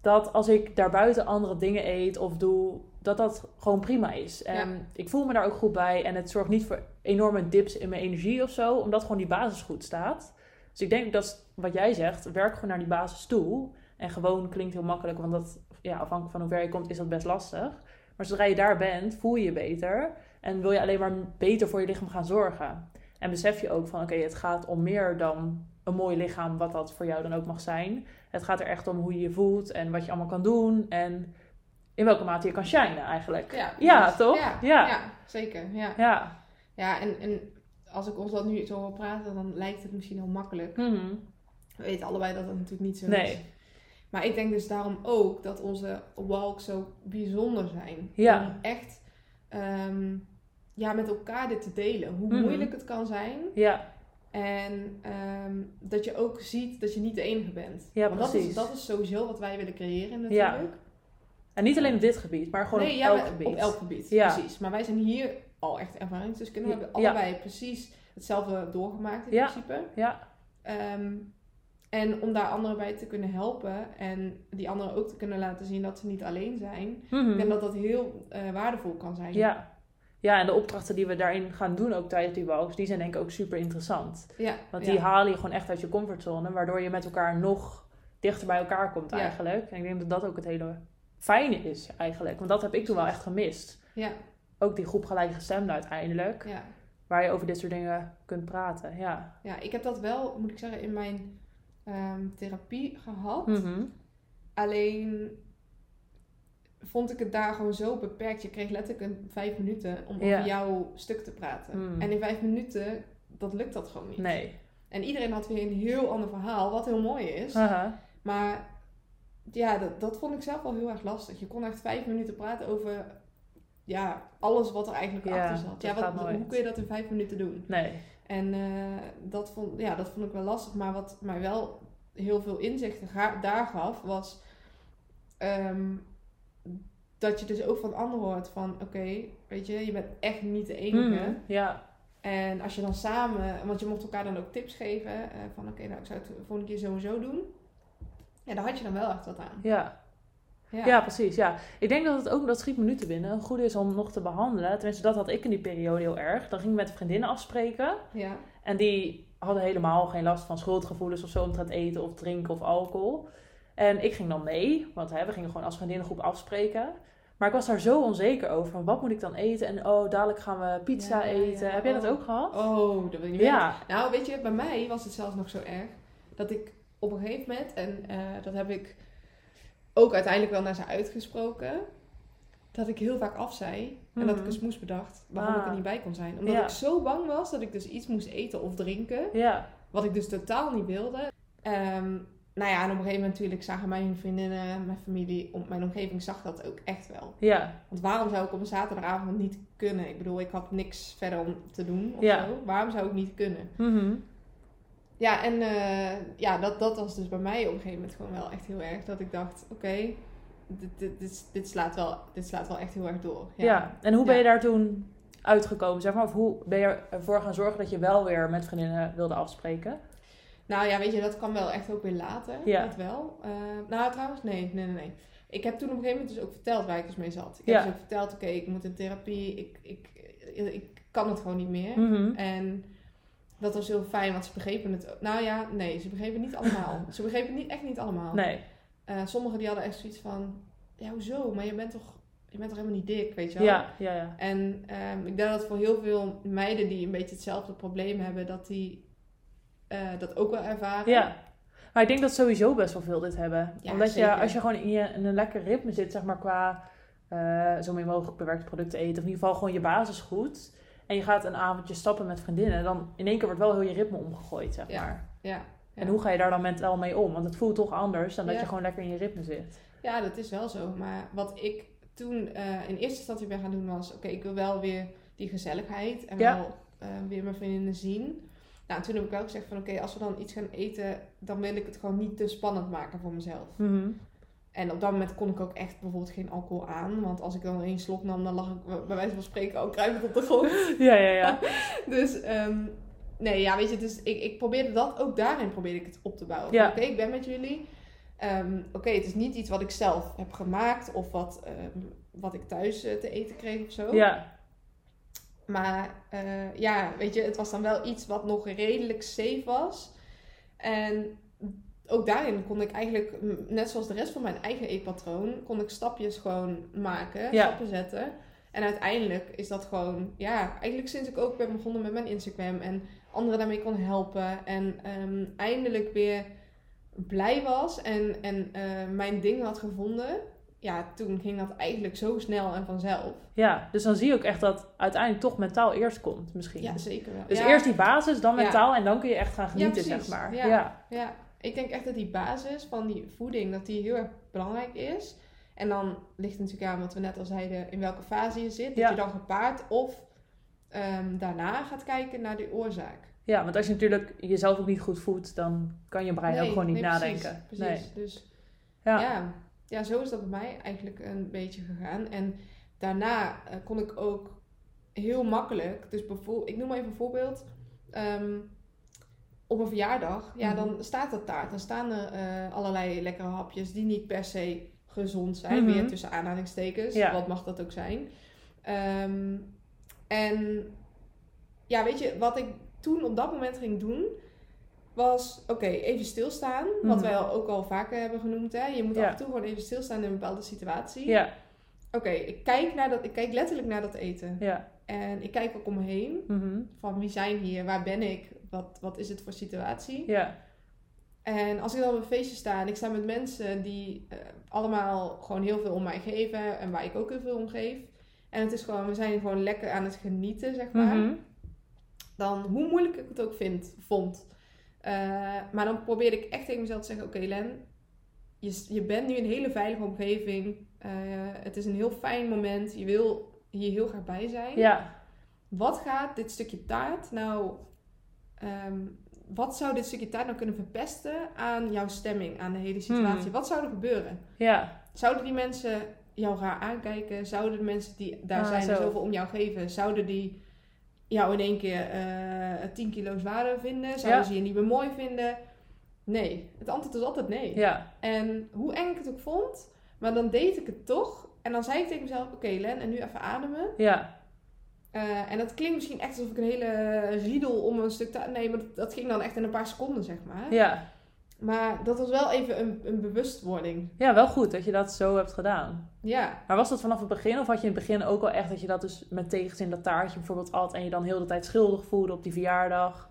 dat als ik daarbuiten andere dingen eet of doe, dat dat gewoon prima is. En Ja. ik voel me daar ook goed bij en het zorgt niet voor enorme dips in mijn energie of zo, omdat gewoon die basis goed staat. Dus ik denk dat wat jij zegt, werk gewoon naar die basis toe. En gewoon klinkt heel makkelijk, want dat, ja, afhankelijk van hoe ver je komt, is dat best lastig. Maar zodra je daar bent, voel je je beter. En wil je alleen maar beter voor je lichaam gaan zorgen. En besef je ook van, oké, het gaat om meer dan een mooi lichaam, wat dat voor jou dan ook mag zijn. Het gaat er echt om hoe je je voelt en wat je allemaal kan doen. En in welke mate je kan shinen eigenlijk. Ja, Ja, precies. toch? Ja, Ja. ja. zeker. Ja, Ja. ja en, en als ik ons dat nu zo hoor praten, dan lijkt het misschien heel makkelijk. Mhm. We weten allebei dat dat natuurlijk niet zo Nee. is. Maar ik denk dus daarom ook dat onze walks zo bijzonder zijn. Ja. Om echt ehm, ja, met elkaar dit te delen. Hoe Mhm. moeilijk het kan zijn. Ja, En ehm, dat je ook ziet dat je niet de enige bent. Ja, Want dat precies. is, dat is sowieso wat wij willen creëren Ja. En niet alleen op dit gebied, maar gewoon nee, op ja, elk gebied. op elk gebied. Ja. Precies. Maar wij zijn hier al echt ervaringsdeskundigen. We hebben Ja. allebei precies hetzelfde doorgemaakt in Ja. principe. Ja, Ehm, en om daar anderen bij te kunnen helpen en die anderen ook te kunnen laten zien dat ze niet alleen zijn. Mhm. Denk dat dat heel eh, waardevol kan zijn. ja. Ja, en de opdrachten die we daarin gaan doen ook tijdens die walks, die zijn denk ik ook super interessant. ja Want ja. die halen je gewoon echt uit je comfortzone, waardoor je met elkaar nog dichter bij elkaar komt Ja. eigenlijk. En ik denk dat dat ook het hele fijne is eigenlijk. Want dat heb ik toen wel echt gemist. Ja, Ook die groep gelijkgestemden uiteindelijk, ja. waar je over dit soort dingen kunt praten. Ja. ja, ik heb dat wel, moet ik zeggen, in mijn ehm, therapie gehad. Mhm. Alleen vond ik het daar gewoon zo beperkt. Je kreeg letterlijk een vijf minuten om Ja. over jouw stuk te praten. Mm. En in vijf minuten, dat lukt dat gewoon niet. Nee. En iedereen had weer een heel ander verhaal, wat heel mooi is. Haha. Maar ja, dat, dat vond ik zelf wel heel erg lastig. Je kon echt vijf minuten praten over ja, alles wat er eigenlijk Ja, achter zat. Ja, wat, hoe kun je dat in vijf minuten doen? Nee. En eh, dat, vond, ja, dat vond ik wel lastig. Maar wat mij wel heel veel inzichten daar gaf, was ehm, dat je dus ook van anderen hoort van... Oké, weet je, je bent echt niet de enige. Mhm. Ja. En als je dan samen, want je mocht elkaar dan ook tips geven eh, van oké, nou ik zou het de volgende keer zo en zo doen. Ja, daar had je dan wel echt wat aan. Ja. Ja, Ja, precies. Ja. Ik denk dat het ook, dat schiet me nu te binnen, goed is om nog te behandelen. Tenminste, dat had ik in die periode heel erg. Dan ging ik met vriendinnen afspreken. ja, En die hadden helemaal geen last van schuldgevoelens of zo omtrent eten of drinken of alcohol. En ik ging dan mee, want hè, we gingen gewoon als vriendinnengroep afspreken. Maar ik was daar zo onzeker over. Van, wat moet ik dan eten? En oh, dadelijk gaan we pizza Ja, eten. Heb jij dat Oh. ook gehad? Oh, dat wil je niet Ja. Nou, weet je, bij mij was het zelfs nog zo erg dat ik op een gegeven moment, en eh, dat heb ik ook uiteindelijk wel naar ze uitgesproken, dat ik heel vaak af zei en dat ik Mhm. een smoes bedacht waarom ik Ah. er niet bij kon zijn. Omdat Ja. ik zo bang was dat ik dus iets moest eten of drinken, Ja. wat ik dus totaal niet wilde. Ehm, nou ja, en op een gegeven moment natuurlijk zagen mijn vriendinnen, mijn familie, om, mijn omgeving zag dat ook echt wel. Ja. Want waarom zou ik op een zaterdagavond niet kunnen? Ik bedoel, ik had niks verder om te doen of Ja. zo. Waarom zou ik niet kunnen? Mhm. Ja, en eh, ja, dat, dat was dus bij mij op een gegeven moment gewoon wel echt heel erg. Dat ik dacht, oké, dit, dit, dit, dit, slaat wel, dit slaat wel echt heel erg door. Ja. En hoe ben Ja. je daar toen uitgekomen? Zeg maar, of hoe ben je ervoor gaan zorgen dat je wel weer met vriendinnen wilde afspreken? Nou ja, weet je, dat kan wel echt ook weer later. Ja. Dat wel. Eh, nou, trouwens, nee, nee, nee, nee. Ik heb toen op een gegeven moment dus ook verteld waar ik dus mee zat. Ik Ja. heb dus ook verteld, oké, ik moet in therapie. Ik, ik, ik kan het gewoon niet meer. Mhm. En dat was heel fijn, want ze begrepen het. Nou ja, nee, ze begrepen het niet allemaal. ze begrepen het niet, echt niet allemaal. Nee. Eh, sommigen die hadden echt zoiets van, ja, hoezo? Maar je bent toch, je bent toch helemaal niet dik, weet je wel? Ja, ja, ja. En ehm, ik denk dat voor heel veel meiden die een beetje hetzelfde probleem hebben, dat die eh, dat ook wel ervaren. Ja. Maar ik denk dat sowieso best wel veel dit hebben. Ja, Omdat zeker. je, als je gewoon in, je, in een lekker ritme zit, zeg maar, qua eh, zo min mogelijk bewerkte producten eten. Of in ieder geval gewoon je basis goed. En je gaat een avondje stappen met vriendinnen. Dan in één keer wordt wel heel je ritme omgegooid, zeg Ja. maar. Ja, En hoe ga je daar dan mentaal mee om? Want het voelt toch anders dan dat Ja. je gewoon lekker in je ritme zit. Ja, dat is wel zo. Maar wat ik toen eh, in eerste instantie ben gaan doen was... Oké, ik wil wel weer die gezelligheid en Ja. wel eh, weer mijn vriendinnen zien. Nou, en toen heb ik wel gezegd van... Oké, als we dan iets gaan eten... dan wil ik het gewoon niet te spannend maken voor mezelf. Mhm. En op dat moment kon ik ook echt bijvoorbeeld geen alcohol aan. Want als ik dan één slok nam, dan lag ik bij wijze van spreken ook kruipend op de grond. Ja, ja, ja. Dus ehm, nee, ja, weet je, dus ik, ik probeerde dat, ook daarin probeerde ik het op te bouwen. Ja. Oké, ik ben met jullie. Ehm, Oké, het is niet iets wat ik zelf heb gemaakt of wat, ehm, wat ik thuis eh, te eten kreeg of zo. Ja, Maar eh, ja, weet je, het was dan wel iets wat nog redelijk safe was. En ook daarin kon ik eigenlijk, net zoals de rest van mijn eigen eetpatroon, kon ik stapjes gewoon maken, Ja. stappen zetten. En uiteindelijk is dat gewoon, ja, eigenlijk sinds ik ook ben begonnen met mijn Instagram en anderen daarmee kon helpen. En ehm, eindelijk weer blij was en, en eh, mijn ding had gevonden. Ja, toen ging dat eigenlijk zo snel en vanzelf. ja. Dus dan zie je ook echt dat uiteindelijk toch mentaal eerst komt misschien. Ja, zeker wel. Dus Ja. eerst die basis, dan Ja. mentaal en dan kun je echt gaan genieten, zeg maar. Ja. ja. Ik denk echt dat die basis van die voeding, dat die heel erg belangrijk is. En dan ligt het natuurlijk aan wat we net al zeiden, in welke fase je zit. Dat Ja. je dan gepaard of ehm, daarna gaat kijken naar de oorzaak. Ja, want als je natuurlijk jezelf ook niet goed voedt, dan kan je brein ook gewoon niet nee, nadenken. Precies, precies. Dus Ja. ja. Ja, zo is dat bij mij eigenlijk een beetje gegaan. En daarna eh, kon ik ook heel makkelijk, dus bijvoorbeeld, ik noem maar even een voorbeeld. Ehm, op een verjaardag, ja, Mhm. dan staat er taart. Dan staan er eh, allerlei lekkere hapjes die niet per se gezond zijn. Mhm. Weer tussen aanhalingstekens. Ja. Wat mag dat ook zijn? Ehm, en ja, weet je, wat ik toen op dat moment ging doen, was oké, even stilstaan. Wat Mhm. wij ook al vaker hebben genoemd. Hè? Je moet Ja. af en toe gewoon even stilstaan in een bepaalde situatie. Ja, Oké, ik kijk naar dat, ik kijk letterlijk naar dat eten. ja. En ik kijk ook om me heen. Mhm. Van wie zijn hier? Waar ben ik? Wat, wat is het voor situatie? Ja, En als ik dan op een feestje sta en ik sta met mensen die eh, allemaal gewoon heel veel om mij geven en waar ik ook heel veel om geef. En het is gewoon, we zijn gewoon lekker aan het genieten, zeg maar. Mhm. Dan, hoe moeilijk ik het ook vind, vond. eh, maar dan probeer ik echt tegen mezelf te zeggen, oké Len, je, je bent nu in een hele veilige omgeving. Eh, het is een heel fijn moment. Je wil hier heel graag bij zijn. ja. Wat gaat dit stukje taart nou... ehm, wat zou dit stukje taart nou kunnen verpesten aan jouw stemming, aan de hele situatie? Hmm. Wat zou er gebeuren? ja. Zouden die mensen jou raar aankijken? Zouden de mensen die daar Ah, zijn en zo. zoveel om jou geven, zouden die jou in één keer eh 10 kilo zwaarder vinden? Zouden Ja. ze je niet meer mooi vinden? Nee. Het antwoord is altijd nee. Ja, En hoe eng ik het ook vond, maar dan deed ik het toch. En dan zei ik tegen mezelf, oké Len, en nu even ademen. ja, Eh, en dat klinkt misschien echt alsof ik een hele riedel om een stuk te... Nee, maar dat, dat ging dan echt in een paar seconden, zeg maar. ja. Maar dat was wel even een, een bewustwording. Ja, wel goed dat je dat zo hebt gedaan. Ja. Maar was dat vanaf het begin of had je in het begin ook wel echt dat je dat dus met tegenzin dat taartje bijvoorbeeld at en je dan heel de tijd schuldig voelde op die verjaardag?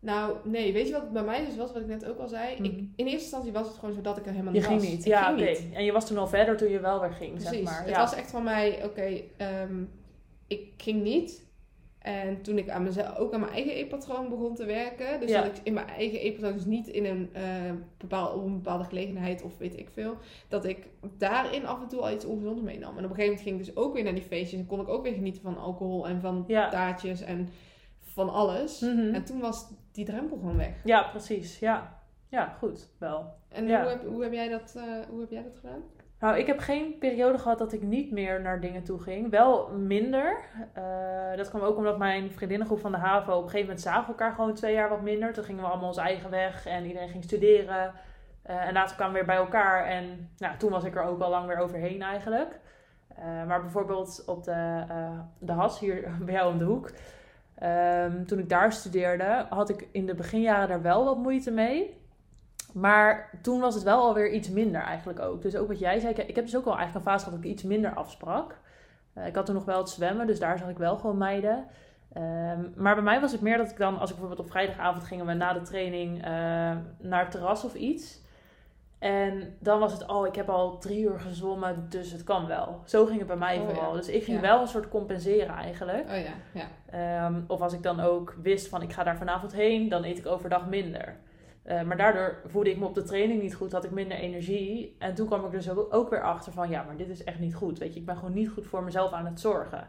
Nou, nee. Weet je wat het bij mij dus was, wat ik net ook al zei? Mhm. Ik, in eerste instantie was het gewoon zo dat ik er helemaal Je niet ging was. niet. Ik ja, ging oké. niet. En je was toen al verder toen je wel weer ging, Precies. zeg maar. Het ja. was echt van mij, oké, ehm, ik ging niet. En toen ik aan mezelf, ook aan mijn eigen eetpatroon begon te werken. Dus Ja. dat ik in mijn eigen eetpatroon, dus niet in een, eh, bepaal, op een bepaalde gelegenheid of weet ik veel. Dat ik daarin af en toe al iets ongezonds meenam. En op een gegeven moment ging ik dus ook weer naar die feestjes. En kon ik ook weer genieten van alcohol en van Ja. taartjes en van alles. Mhm. En toen was die drempel gewoon weg. Ja, precies. Ja. Ja, goed. Wel. En Ja. hoe, heb, hoe, heb jij dat, eh, hoe heb jij dat gedaan? Nou, ik heb geen periode gehad dat ik niet meer naar dingen toe ging. Wel minder. Eh, dat kwam ook omdat mijn vriendinnengroep van de HAVO... op een gegeven moment zagen elkaar gewoon twee jaar wat minder. Toen gingen we allemaal onze eigen weg en iedereen ging studeren. Eh, en later kwamen we weer bij elkaar. En nou, toen was ik er ook al lang weer overheen eigenlijk. Eh, maar bijvoorbeeld op de, de HAS hier bij jou om de hoek... ehm, toen ik daar studeerde, had ik in de beginjaren daar wel wat moeite mee... Maar toen was het wel alweer iets minder eigenlijk ook. Dus ook wat jij zei, ik- heb dus ook al eigenlijk een fase gehad dat ik iets minder afsprak. Eh, ik had toen nog wel het zwemmen, dus daar zag ik wel gewoon meiden. Ehm, maar bij mij was het meer dat ik dan, als ik bijvoorbeeld op vrijdagavond gingen we na de training eh, naar het terras of iets. En dan was het, oh, ik heb al drie uur gezwommen, dus het kan wel. Zo ging het bij mij Oh, vooral. ja. Dus ik ging Ja. wel een soort compenseren eigenlijk. Oh ja, ja. Ehm, of als ik dan ook wist van ik ga daar vanavond heen, dan eet ik overdag minder. Eh, maar daardoor voelde ik me op de training niet goed, had ik minder energie. En toen kwam ik dus ook, weer achter van, ja, maar dit is echt niet goed. Weet je, ik ben gewoon niet goed voor mezelf aan het zorgen.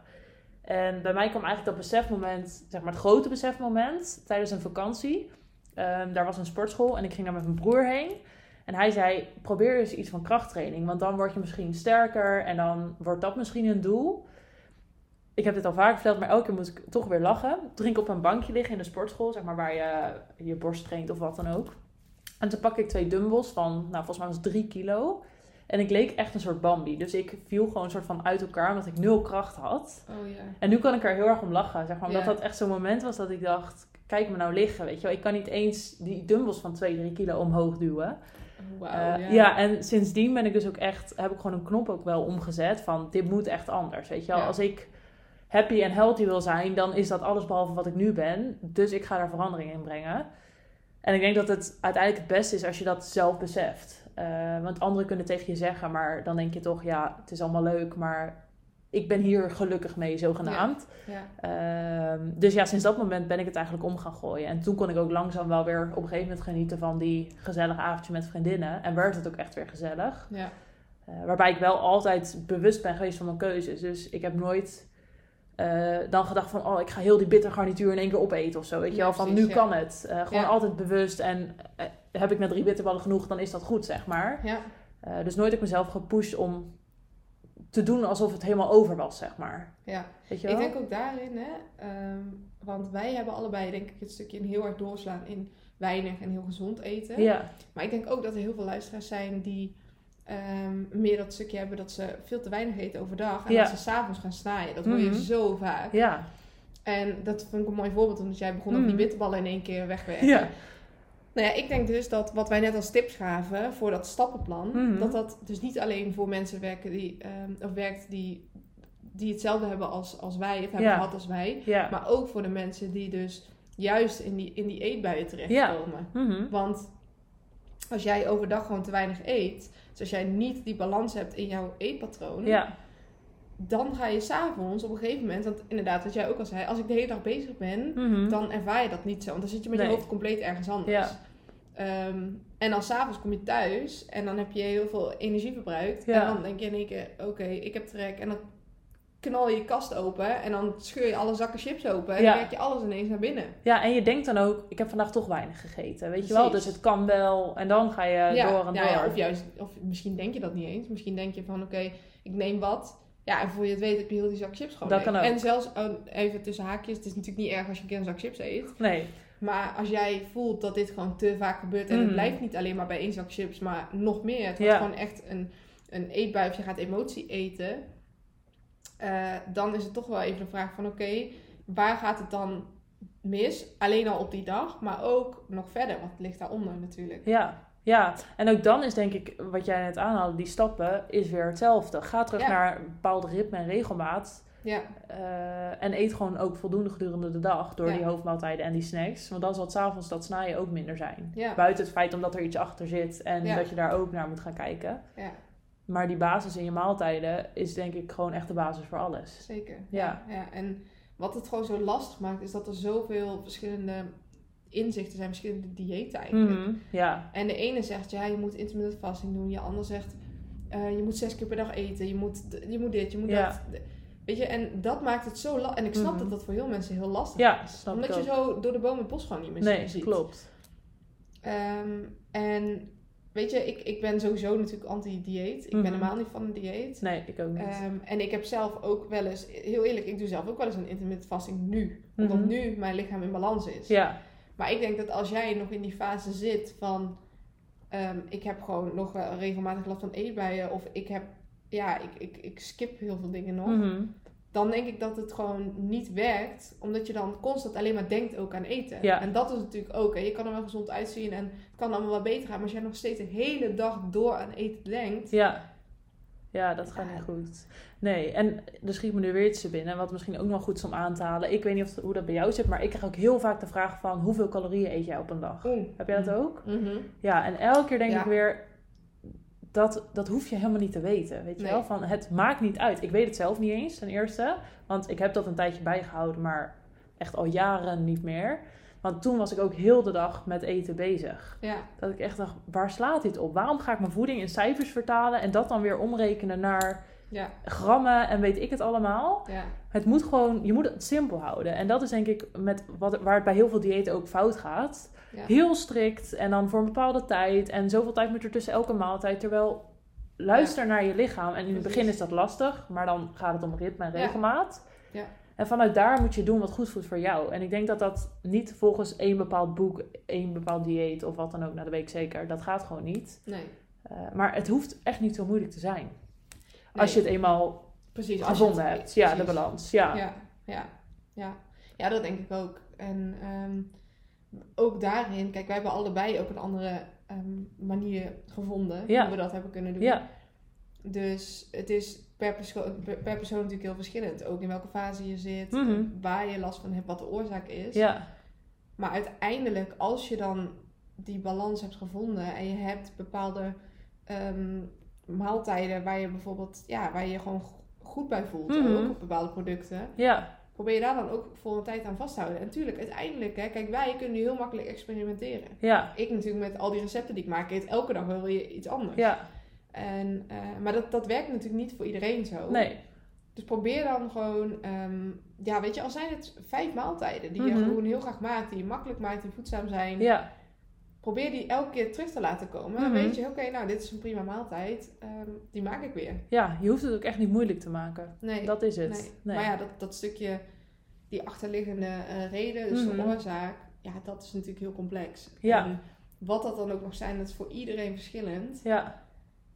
En bij mij kwam eigenlijk dat besefmoment, zeg maar het grote besefmoment, tijdens een vakantie. Ehm, daar was een sportschool en ik ging daar met mijn broer heen. En hij zei, probeer eens iets van krachttraining, want dan word je misschien sterker en dan wordt dat misschien een doel. Ik heb dit al vaak verteld, maar elke keer moet ik toch weer lachen. Toen ging ik op een bankje liggen in de sportschool, zeg maar waar je je borst traint of wat dan ook. En toen pak ik twee dumbbells van, nou volgens mij was het drie kilo. En ik leek echt een soort Bambi. Dus ik viel gewoon een soort van uit elkaar, omdat ik nul kracht had. Oh ja. En nu kan ik er heel erg om lachen, zeg maar. Omdat dat echt zo'n moment was dat ik dacht, kijk me nou liggen, weet je wel. Ik kan niet eens die dumbbells van 2, 3 kilo omhoog duwen. Wauw, Eh, ja. ja. en sindsdien ben ik dus ook echt, heb ik gewoon een knop ook wel omgezet van dit moet echt anders. Weet je wel, als ik happy en healthy wil zijn, dan is dat alles behalve wat ik nu ben. Dus ik ga daar verandering in brengen. En ik denk dat het uiteindelijk het beste is als je dat zelf beseft. Eh, want anderen kunnen tegen je zeggen, maar dan denk je toch, ja, het is allemaal leuk, maar ik ben hier gelukkig mee, zogenaamd. Ja. Ehm, dus ja, sinds dat moment ben ik het eigenlijk om gaan gooien. En toen kon ik ook langzaam wel weer op een gegeven moment genieten van die gezellige avondje met vriendinnen. En werd het ook echt weer gezellig. Ja. Eh, waarbij ik wel altijd bewust ben geweest van mijn keuzes. Dus ik heb nooit eh, dan gedacht van, oh, ik ga heel die bitter garnituur in één keer opeten of zo. Weet je Ja, wel, van nu ja. kan het. Eh, gewoon Ja. altijd bewust. En eh, heb ik na drie bitterballen genoeg, dan is dat goed, zeg maar. ja. Dus nooit heb ik mezelf gepusht om te doen alsof het helemaal over was, zeg maar. ja. Weet je wel? Ik denk ook daarin, hè, ehm, want wij hebben allebei denk ik het stukje een heel erg doorslaan in weinig en heel gezond eten. Ja, Maar ik denk ook dat er heel veel luisteraars zijn die ehm, meer dat stukje hebben dat ze veel te weinig eten overdag en Ja. dat ze s'avonds gaan snijden. Dat hoor je Mhm. zo vaak. ja, En dat vind ik een mooi voorbeeld, omdat jij begon op die Mhm. bitterballen in één keer wegwerken. ja. Nou ja, ik denk dus dat wat wij net als tips gaven voor dat stappenplan, Mhm. dat dat dus niet alleen voor mensen werken die, ehm, of werkt die, die hetzelfde hebben als, als wij, of hebben gehad als wij, maar ook voor de mensen die dus juist in die, in die eetbuien terechtkomen. Want als jij overdag gewoon te weinig eet, dus als jij niet die balans hebt in jouw eetpatroon, Ja, dan ga je s'avonds op een gegeven moment, want inderdaad, wat jij ook al zei, als ik de hele dag bezig ben, Mhm. dan ervaar je dat niet zo. Want dan zit je met Nee. je hoofd compleet ergens anders. Ja. Ehm, en dan s'avonds kom je thuis en dan heb je heel veel energie verbruikt. Ja. En dan denk je in één keer, oké, ik heb trek. En dan knal je je kast open en dan scheur je alle zakken chips open. En Ja. dan je alles ineens naar binnen. ja, en je denkt dan ook, ik heb vandaag toch weinig gegeten, weet je wel? Dus het kan wel. En dan ga je ja, door en nou ja, door. of juist, of misschien denk je dat niet eens. Misschien denk je van, oké, ik neem wat. Ja, en voor je het weet heb je heel die zak chips gewoon Dat kan ook. En zelfs, oh, even tussen haakjes, het is natuurlijk niet erg als je een keer een zak chips eet. Nee, Maar als jij voelt dat dit gewoon te vaak gebeurt en Mm. het blijft niet alleen maar bij één zak chips, maar nog meer. Het wordt gewoon echt een, een eetbui of je gaat emotie eten. Eh, dan is het toch wel even de vraag van oké, waar gaat het dan mis? Alleen al op die dag, maar ook nog verder, want het ligt daaronder natuurlijk. ja. Ja, en ook dan is denk ik, wat jij net aanhaalde, die stappen, is weer hetzelfde. Ga terug Ja. naar een bepaalde ritme en regelmaat. Ja, eh, en eet gewoon ook voldoende gedurende de dag door Ja. die hoofdmaaltijden en die snacks. Want dan zal het s'avonds dat snaaien ook minder zijn. ja, Buiten het feit omdat er iets achter zit en Ja. dat je daar ook naar moet gaan kijken. Maar die basis in je maaltijden is denk ik gewoon echt de basis voor alles. zeker. Ja. ja. En wat het gewoon zo lastig maakt, is dat er zoveel verschillende inzichten zijn, verschillende diëten eigenlijk. Mhm, Ja, En de ene zegt, ja, je moet intermittent fasting doen. Je ander zegt, eh, je moet zes keer per dag eten. Je moet, je moet dit, je moet Ja. dat. Weet je, en dat maakt het zo lastig. En ik snap Mhm. dat dat voor heel mensen heel lastig Ja, is. snap Omdat je zo door de bomen het bos gewoon niet meer nee, ziet. klopt. Ehm, en weet je, ik, ik ben sowieso natuurlijk anti-dieet. Ik Mhm. ben helemaal niet van een dieet. Nee, ik ook niet. Ehm, en ik heb zelf ook wel eens, heel eerlijk, ik doe zelf ook wel eens een intermittent fasting nu. Omdat Mhm. nu mijn lichaam in balans is. ja, Maar ik denk dat als jij nog in die fase zit van... ehm, ik heb gewoon nog wel regelmatig last van eetbuien... of ik heb... Ja, ik, ik, ik skip heel veel dingen nog. mhm, Dan denk ik dat het gewoon niet werkt. Omdat je dan constant alleen maar denkt ook aan eten. Ja. En dat is natuurlijk ook... Hè, je kan er wel gezond uitzien en het kan allemaal wel beter gaan. Maar als jij nog steeds de hele dag door aan eten denkt... ja. Ja, dat gaat Ja. niet goed. Nee, en er schiet me nu weer iets te binnen, wat misschien ook nog goed is om aan te halen. Ik weet niet of, hoe dat bij jou zit, maar ik krijg ook heel vaak de vraag van hoeveel calorieën eet jij op een dag? Heb jij dat ook? Mhm. Ja, en elke keer denk Ja. ik weer, dat, dat hoef je helemaal niet te weten. Weet je Nee. wel? Van, het maakt niet uit. Ik weet het zelf niet eens, ten eerste. Want ik heb dat een tijdje bijgehouden, maar echt al jaren niet meer. Want toen was ik ook heel de dag met eten bezig. Ja, Dat ik echt dacht, waar slaat dit op? Waarom ga ik mijn voeding in cijfers vertalen en dat dan weer omrekenen naar ja, grammen en weet ik het allemaal? ja. Het moet gewoon, je moet het simpel houden. En dat is denk ik met wat, waar het bij heel veel diëten ook fout gaat. Ja. Heel strikt en dan voor een bepaalde tijd en zoveel tijd moet er tussen elke maaltijd. Terwijl luister naar je lichaam. En in het begin is dat lastig, maar dan gaat het om ritme en regelmaat. Ja. En vanuit daar moet je doen wat goed voelt voor jou. En ik denk dat dat niet volgens één bepaald boek, één bepaald dieet of wat dan ook, na de week zeker, dat gaat gewoon niet. Nee. Eh, maar het hoeft echt niet zo moeilijk te zijn. Nee, Als je het eenmaal precies, gevonden hebt. Ja, de balans. Ja. Ja, ja, ja. Ja, dat denk ik ook. En ehm, ook daarin, kijk, wij hebben allebei ook een andere ehm, manier gevonden Ja. hoe we dat hebben kunnen doen. Ja. Dus het is per, perso- per per persoon natuurlijk heel verschillend. Ook in welke fase je zit, Mhm. waar je last van hebt, wat de oorzaak is. Ja. Maar uiteindelijk, als je dan die balans hebt gevonden en je hebt bepaalde ehm, maaltijden waar je bijvoorbeeld, ja, waar je gewoon go- goed bij voelt, Mhm. ook op bepaalde producten, Ja. Probeer je daar dan ook voor een tijd aan vast te houden. En natuurlijk, uiteindelijk, hè, kijk, wij kunnen nu heel makkelijk experimenteren. Ja. Ik natuurlijk met al die recepten die ik maak, eet elke dag wel weer iets anders. Ja. En, eh, maar dat, dat werkt natuurlijk niet voor iedereen zo. Nee. Dus probeer dan gewoon, ehm, ja, weet je, al zijn het vijf maaltijden die je Mhm. gewoon heel graag maakt, die je makkelijk maakt, die voedzaam zijn. Ja. Probeer die elke keer terug te laten komen. Dan Mhm. weet je, oké, nou, dit is een prima maaltijd. ehm, die maak ik weer. Ja. Je hoeft het ook echt niet moeilijk te maken. Nee, Dat is het. nee. Nee. Maar ja, dat, dat stukje, die achterliggende eh, reden, dus de Mhm. oorzaak, ja, dat is natuurlijk heel complex. Ja. En wat dat dan ook nog zijn, dat is voor iedereen verschillend. Ja.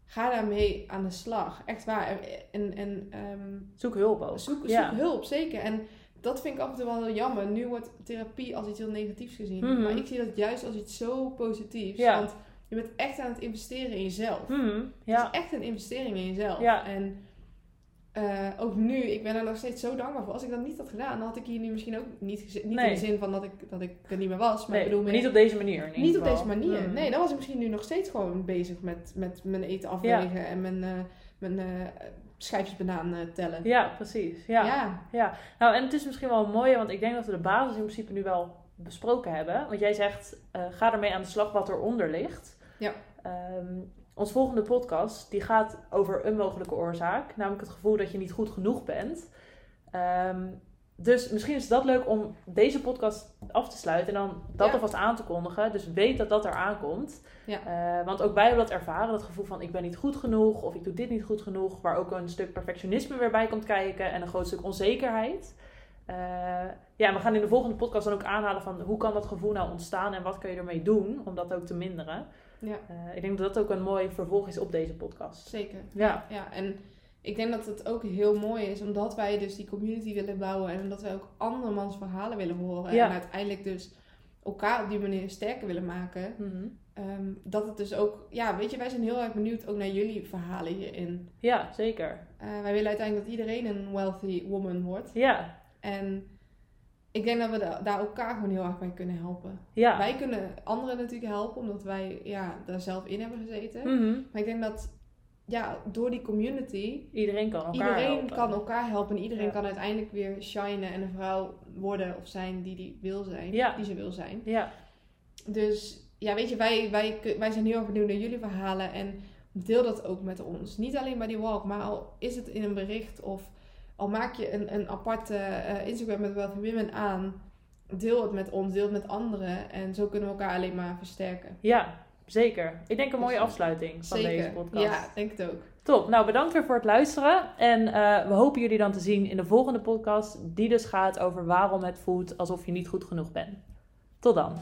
Ga daarmee aan de slag. Echt waar. En, en, ehm, Zoek hulp ook. zoek, zoek ja. hulp, zeker. En dat vind ik af en toe wel heel jammer. Nu wordt therapie als iets heel negatiefs gezien. Mhm. Maar ik zie dat juist als iets zo positiefs. Ja. Want je bent echt aan het investeren in jezelf. Mhm. Het Ja. is echt een investering in jezelf. Ja. En eh, ook nu, ik ben er nog steeds zo dankbaar voor. Als ik dat niet had gedaan, dan had ik hier nu misschien ook niet. Niet Nee. in de zin van dat ik, dat ik er niet meer was. Maar Nee, ik bedoel, maar niet op deze manier. niet op deze manier. Mhm. Nee, dan was ik misschien nu nog steeds gewoon bezig met, met mijn eten afwegen en mijn, eh, mijn eh, schijfjes banaan eh, tellen. Ja, precies. Ja. ja. Ja, nou en het is misschien wel een mooie, want ik denk dat we de basis in principe nu wel besproken hebben. Want jij zegt, eh, ga ermee aan de slag wat eronder ligt. Ja. Ehm, ons volgende podcast, die gaat over een mogelijke oorzaak. Namelijk het gevoel dat je niet goed genoeg bent. Ehm, dus misschien is dat leuk om deze podcast af te sluiten en dan dat Ja. alvast aan te kondigen. Dus weet dat dat er aankomt. Ja. Eh, want ook wij hebben dat ervaren, dat gevoel van ik ben niet goed genoeg of ik doe dit niet goed genoeg. Waar ook een stuk perfectionisme weer bij komt kijken en een groot stuk onzekerheid. Eh, ja, we gaan in de volgende podcast dan ook aanhalen van hoe kan dat gevoel nou ontstaan en wat kun je ermee doen om dat ook te minderen. Ja. Eh, ik denk dat dat ook een mooi vervolg is op deze podcast. Zeker. Ja. Ja, en ik denk dat het ook heel mooi is, omdat wij dus die community willen bouwen en omdat wij ook andermans verhalen willen horen. Ja. En uiteindelijk dus elkaar op die manier sterker willen maken. Mhm. Ehm, dat het dus ook, ja, weet je, wij zijn heel erg benieuwd ook naar jullie verhalen hierin. Ja, zeker. Eh, wij willen uiteindelijk dat iedereen een wealthy woman wordt. Ja, En ik denk dat we da- daar elkaar gewoon heel erg bij kunnen helpen. ja. Wij kunnen anderen natuurlijk helpen, omdat wij ja, daar zelf in hebben gezeten. Mhm. Maar ik denk dat ja, door die community Iedereen kan elkaar iedereen helpen. kan elkaar helpen en iedereen Ja. kan uiteindelijk weer shinen en een vrouw worden of zijn die die wil zijn, Ja. die ze wil zijn. Ja, Dus ja, weet je, wij, wij, wij zijn heel erg benieuwd naar jullie verhalen en deel dat ook met ons. Niet alleen bij die walk, maar al is het in een bericht of al maak je een, een aparte eh, Instagram met Wealthy Women aan, deel het met ons, deel het met anderen en zo kunnen we elkaar alleen maar versterken. ja, zeker. Ik denk een mooie afsluiting van Zeker. deze podcast. Ja, denk het ook. Top. Nou, bedankt weer voor het luisteren. En eh, we hopen jullie dan te zien in de volgende podcast, die dus gaat over waarom het voelt alsof je niet goed genoeg bent. Tot dan.